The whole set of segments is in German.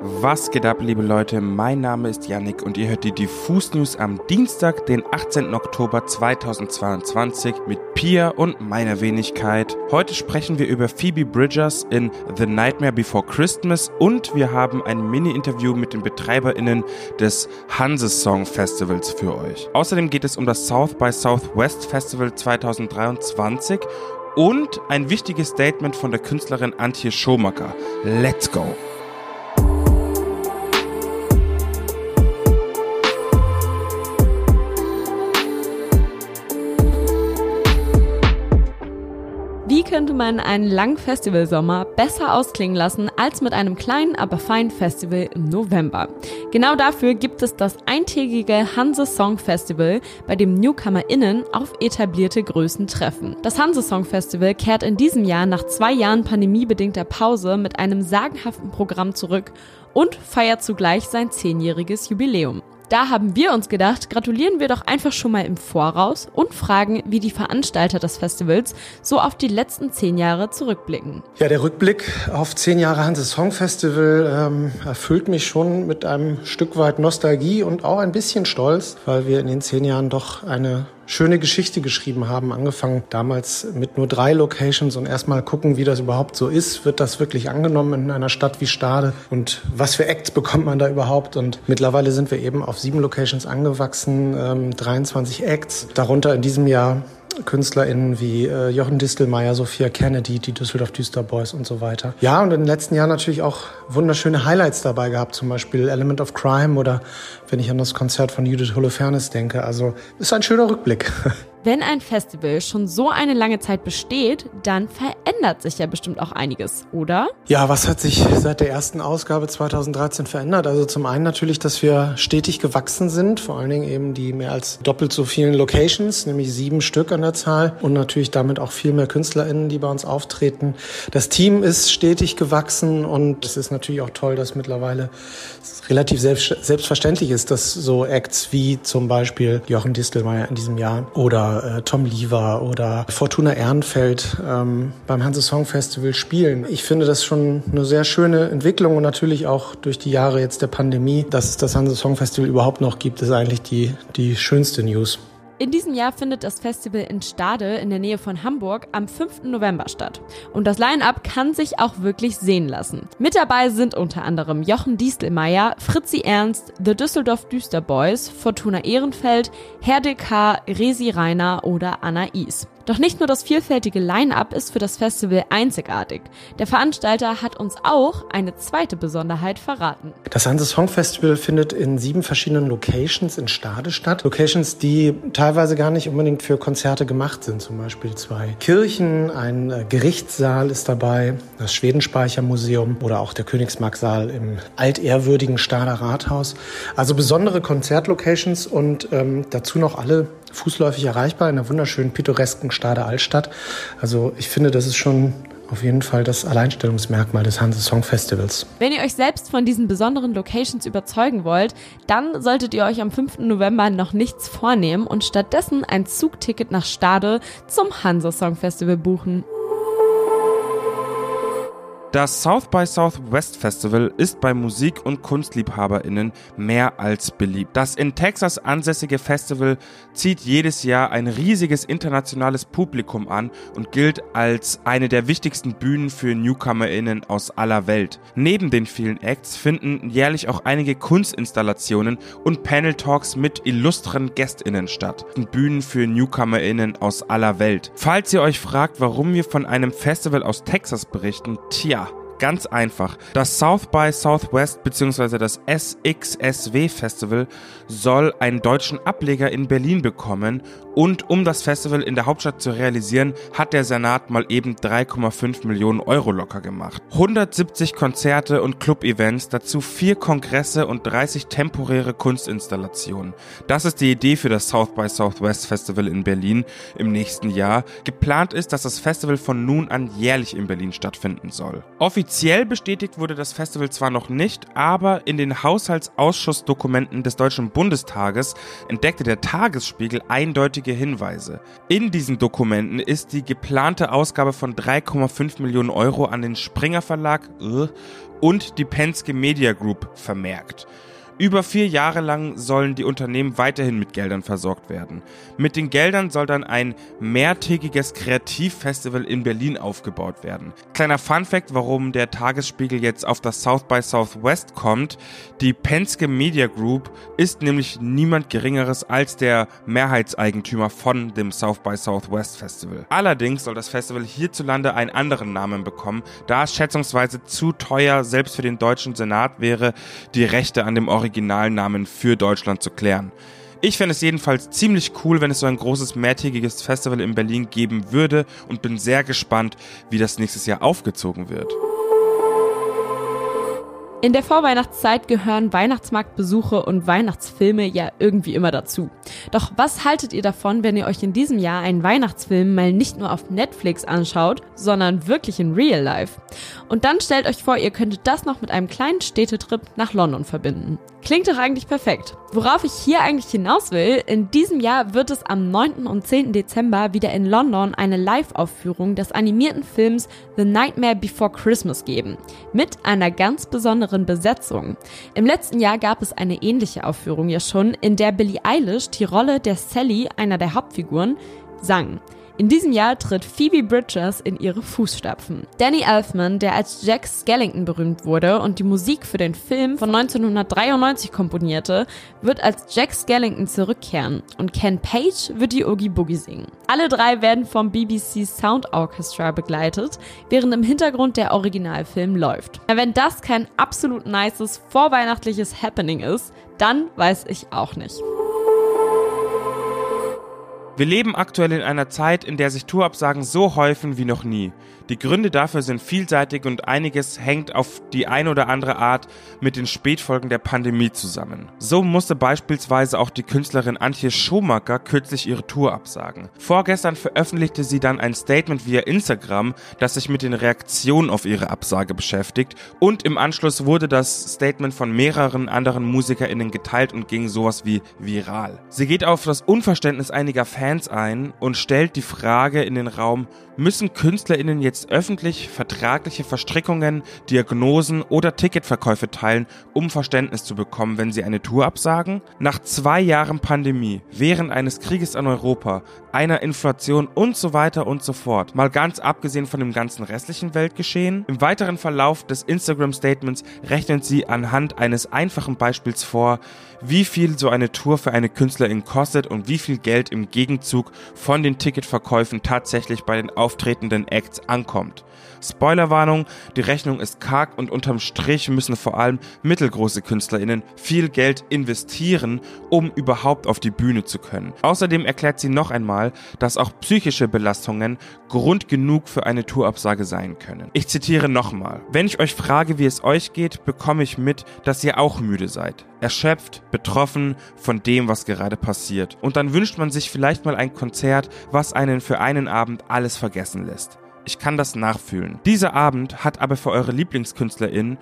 Was geht ab, liebe Leute? Mein Name ist Yannick und ihr hört die Diffus News am Dienstag, den 18. Oktober 2022 mit Pia und meiner Wenigkeit. Heute sprechen wir über Phoebe Bridgers in The Nightmare Before Christmas und wir haben ein Mini-Interview mit den BetreiberInnen des Hanse Song Festivals für euch. Außerdem geht es um das South by Southwest Festival 2023 und ein wichtiges Statement von der Künstlerin Antje Schomacker. Let's go! Könnte man einen langen Festivalsommer besser ausklingen lassen als mit einem kleinen, aber feinen Festival im November? Genau dafür gibt es das eintägige Hanse Song Festival, bei dem NewcomerInnen auf etablierte Größen treffen. Das Hanse Song Festival kehrt in diesem Jahr nach zwei Jahren pandemiebedingter Pause mit einem sagenhaften Programm zurück und feiert zugleich sein zehnjähriges Jubiläum. Da haben wir uns gedacht, gratulieren wir doch einfach schon mal im Voraus und fragen, wie die Veranstalter des Festivals so auf die letzten zehn Jahre zurückblicken. Ja, der Rückblick auf zehn Jahre Hanse Song Festival ähm, erfüllt mich schon mit einem Stück weit Nostalgie und auch ein bisschen Stolz, weil wir in den zehn Jahren doch eine schöne Geschichte geschrieben haben. Angefangen damals mit nur drei Locations und erstmal gucken, wie das überhaupt so ist. Wird das wirklich angenommen in einer Stadt wie Stade? Und was für Acts bekommt man da überhaupt? Und mittlerweile sind wir eben auf sieben Locations angewachsen, ähm, 23 Acts. Darunter in diesem Jahr KünstlerInnen wie äh, Jochen Distelmeier, Sophia Kennedy, die Düsseldorf Düster Boys und so weiter. Ja, und in den letzten Jahren natürlich auch wunderschöne Highlights dabei gehabt, zum Beispiel Element of Crime oder wenn ich an das Konzert von Judith Holofernes denke. Also ist ein schöner Rückblick. Wenn ein Festival schon so eine lange Zeit besteht, dann verändert sich ja bestimmt auch einiges, oder? Ja, was hat sich seit der ersten Ausgabe 2013 verändert? Also zum einen natürlich, dass wir stetig gewachsen sind, vor allen Dingen eben die mehr als doppelt so vielen Locations, nämlich sieben Stück an der Zahl und natürlich damit auch viel mehr KünstlerInnen, die bei uns auftreten. Das Team ist stetig gewachsen und es ist natürlich auch toll, dass mittlerweile relativ selbst, selbstverständlich ist, dass so Acts wie zum Beispiel Jochen Distelmeier in diesem Jahr oder äh, Tom Lever oder Fortuna Ehrenfeld ähm, beim Hanse Song Festival spielen. Ich finde das schon eine sehr schöne Entwicklung und natürlich auch durch die Jahre jetzt der Pandemie, dass es das Hanse Song Festival überhaupt noch gibt, ist eigentlich die, die schönste News. In diesem Jahr findet das Festival in Stade in der Nähe von Hamburg am 5. November statt. Und das Line-Up kann sich auch wirklich sehen lassen. Mit dabei sind unter anderem Jochen Diestelmeier, Fritzi Ernst, The Düsseldorf Düster Boys, Fortuna Ehrenfeld, Herde K., Resi Rainer oder Anna Is. Doch nicht nur das vielfältige Line-up ist für das Festival einzigartig. Der Veranstalter hat uns auch eine zweite Besonderheit verraten. Das Hanse Song Festival findet in sieben verschiedenen Locations in Stade statt. Locations, die teilweise gar nicht unbedingt für Konzerte gemacht sind. Zum Beispiel zwei Kirchen, ein äh, Gerichtssaal ist dabei, das Schwedenspeichermuseum oder auch der Königsmarksaal im altehrwürdigen Stader Rathaus. Also besondere Konzertlocations und ähm, dazu noch alle fußläufig erreichbar in einer wunderschönen pittoresken Stade Altstadt. Also ich finde, das ist schon auf jeden Fall das Alleinstellungsmerkmal des Hanse Song Festivals. Wenn ihr euch selbst von diesen besonderen Locations überzeugen wollt, dann solltet ihr euch am 5. November noch nichts vornehmen und stattdessen ein Zugticket nach Stade zum Hanse Song Festival buchen. Das South by Southwest Festival ist bei Musik- und KunstliebhaberInnen mehr als beliebt. Das in Texas ansässige Festival zieht jedes Jahr ein riesiges internationales Publikum an und gilt als eine der wichtigsten Bühnen für NewcomerInnen aus aller Welt. Neben den vielen Acts finden jährlich auch einige Kunstinstallationen und Panel-Talks mit illustren GästInnen statt. Bühnen für NewcomerInnen aus aller Welt. Falls ihr euch fragt, warum wir von einem Festival aus Texas berichten, tja, Ganz einfach. Das South by Southwest bzw. das SXSW Festival soll einen deutschen Ableger in Berlin bekommen und um das Festival in der Hauptstadt zu realisieren, hat der Senat mal eben 3,5 Millionen Euro locker gemacht. 170 Konzerte und Club-Events, dazu vier Kongresse und 30 temporäre Kunstinstallationen. Das ist die Idee für das South by Southwest Festival in Berlin im nächsten Jahr. Geplant ist, dass das Festival von nun an jährlich in Berlin stattfinden soll. Offiziell Offiziell bestätigt wurde das Festival zwar noch nicht, aber in den Haushaltsausschussdokumenten des Deutschen Bundestages entdeckte der Tagesspiegel eindeutige Hinweise. In diesen Dokumenten ist die geplante Ausgabe von 3,5 Millionen Euro an den Springer Verlag äh, und die Penske Media Group vermerkt. Über vier Jahre lang sollen die Unternehmen weiterhin mit Geldern versorgt werden. Mit den Geldern soll dann ein mehrtägiges Kreativfestival in Berlin aufgebaut werden. Kleiner Funfact, warum der Tagesspiegel jetzt auf das South by Southwest kommt. Die Penske Media Group ist nämlich niemand Geringeres als der Mehrheitseigentümer von dem South by Southwest Festival. Allerdings soll das Festival hierzulande einen anderen Namen bekommen, da es schätzungsweise zu teuer selbst für den deutschen Senat wäre, die Rechte an dem Original Originalnamen für Deutschland zu klären. Ich fände es jedenfalls ziemlich cool, wenn es so ein großes mehrtägiges Festival in Berlin geben würde und bin sehr gespannt, wie das nächstes Jahr aufgezogen wird. In der Vorweihnachtszeit gehören Weihnachtsmarktbesuche und Weihnachtsfilme ja irgendwie immer dazu. Doch was haltet ihr davon, wenn ihr euch in diesem Jahr einen Weihnachtsfilm mal nicht nur auf Netflix anschaut, sondern wirklich in Real Life? Und dann stellt euch vor, ihr könntet das noch mit einem kleinen Städtetrip nach London verbinden. Klingt doch eigentlich perfekt. Worauf ich hier eigentlich hinaus will, in diesem Jahr wird es am 9. und 10. Dezember wieder in London eine Live-Aufführung des animierten Films The Nightmare Before Christmas geben. Mit einer ganz besonderen Besetzung. Im letzten Jahr gab es eine ähnliche Aufführung ja schon, in der Billie Eilish die Rolle der Sally, einer der Hauptfiguren, sang. In diesem Jahr tritt Phoebe Bridgers in ihre Fußstapfen. Danny Elfman, der als Jack Skellington berühmt wurde und die Musik für den Film von 1993 komponierte, wird als Jack Skellington zurückkehren und Ken Page wird die Oogie Boogie singen. Alle drei werden vom BBC Sound Orchestra begleitet, während im Hintergrund der Originalfilm läuft. Wenn das kein absolut nices vorweihnachtliches Happening ist, dann weiß ich auch nicht. Wir leben aktuell in einer Zeit, in der sich Tourabsagen so häufen wie noch nie. Die Gründe dafür sind vielseitig und einiges hängt auf die eine oder andere Art mit den Spätfolgen der Pandemie zusammen. So musste beispielsweise auch die Künstlerin Antje Schumacher kürzlich ihre Tour absagen. Vorgestern veröffentlichte sie dann ein Statement via Instagram, das sich mit den Reaktionen auf ihre Absage beschäftigt und im Anschluss wurde das Statement von mehreren anderen MusikerInnen geteilt und ging sowas wie viral. Sie geht auf das Unverständnis einiger Fans ein und stellt die Frage in den Raum, müssen KünstlerInnen jetzt öffentlich vertragliche Verstrickungen, Diagnosen oder Ticketverkäufe teilen, um Verständnis zu bekommen, wenn sie eine Tour absagen? Nach zwei Jahren Pandemie, während eines Krieges an Europa, einer Inflation und so weiter und so fort, mal ganz abgesehen von dem ganzen restlichen Weltgeschehen, im weiteren Verlauf des Instagram-Statements rechnet sie anhand eines einfachen Beispiels vor, wie viel so eine Tour für eine Künstlerin kostet und wie viel Geld im Gegenzug von den Ticketverkäufen tatsächlich bei den auftretenden Acts ankommt. Spoilerwarnung, die Rechnung ist karg und unterm Strich müssen vor allem mittelgroße KünstlerInnen viel Geld investieren, um überhaupt auf die Bühne zu können. Außerdem erklärt sie noch einmal, dass auch psychische Belastungen Grund genug für eine Tourabsage sein können. Ich zitiere nochmal. Wenn ich euch frage, wie es euch geht, bekomme ich mit, dass ihr auch müde seid. Erschöpft, betroffen von dem, was gerade passiert. Und dann wünscht man sich vielleicht mal ein Konzert, was einen für einen Abend alles vergessen lässt. Ich kann das nachfühlen. Dieser Abend hat aber für eure LieblingskünstlerInnen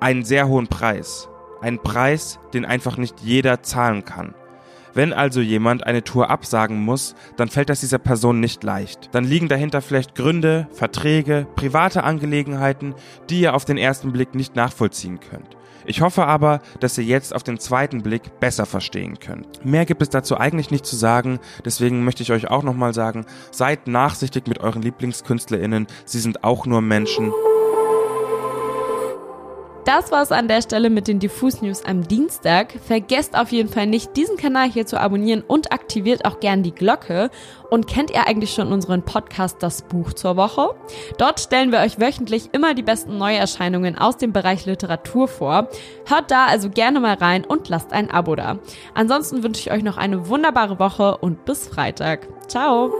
einen sehr hohen Preis. Einen Preis, den einfach nicht jeder zahlen kann. Wenn also jemand eine Tour absagen muss, dann fällt das dieser Person nicht leicht. Dann liegen dahinter vielleicht Gründe, Verträge, private Angelegenheiten, die ihr auf den ersten Blick nicht nachvollziehen könnt. Ich hoffe aber, dass ihr jetzt auf den zweiten Blick besser verstehen könnt. Mehr gibt es dazu eigentlich nicht zu sagen, deswegen möchte ich euch auch nochmal sagen, seid nachsichtig mit euren Lieblingskünstlerinnen, sie sind auch nur Menschen. Das war's an der Stelle mit den Diffus News am Dienstag. Vergesst auf jeden Fall nicht, diesen Kanal hier zu abonnieren und aktiviert auch gern die Glocke. Und kennt ihr eigentlich schon unseren Podcast Das Buch zur Woche? Dort stellen wir euch wöchentlich immer die besten Neuerscheinungen aus dem Bereich Literatur vor. Hört da also gerne mal rein und lasst ein Abo da. Ansonsten wünsche ich euch noch eine wunderbare Woche und bis Freitag. Ciao!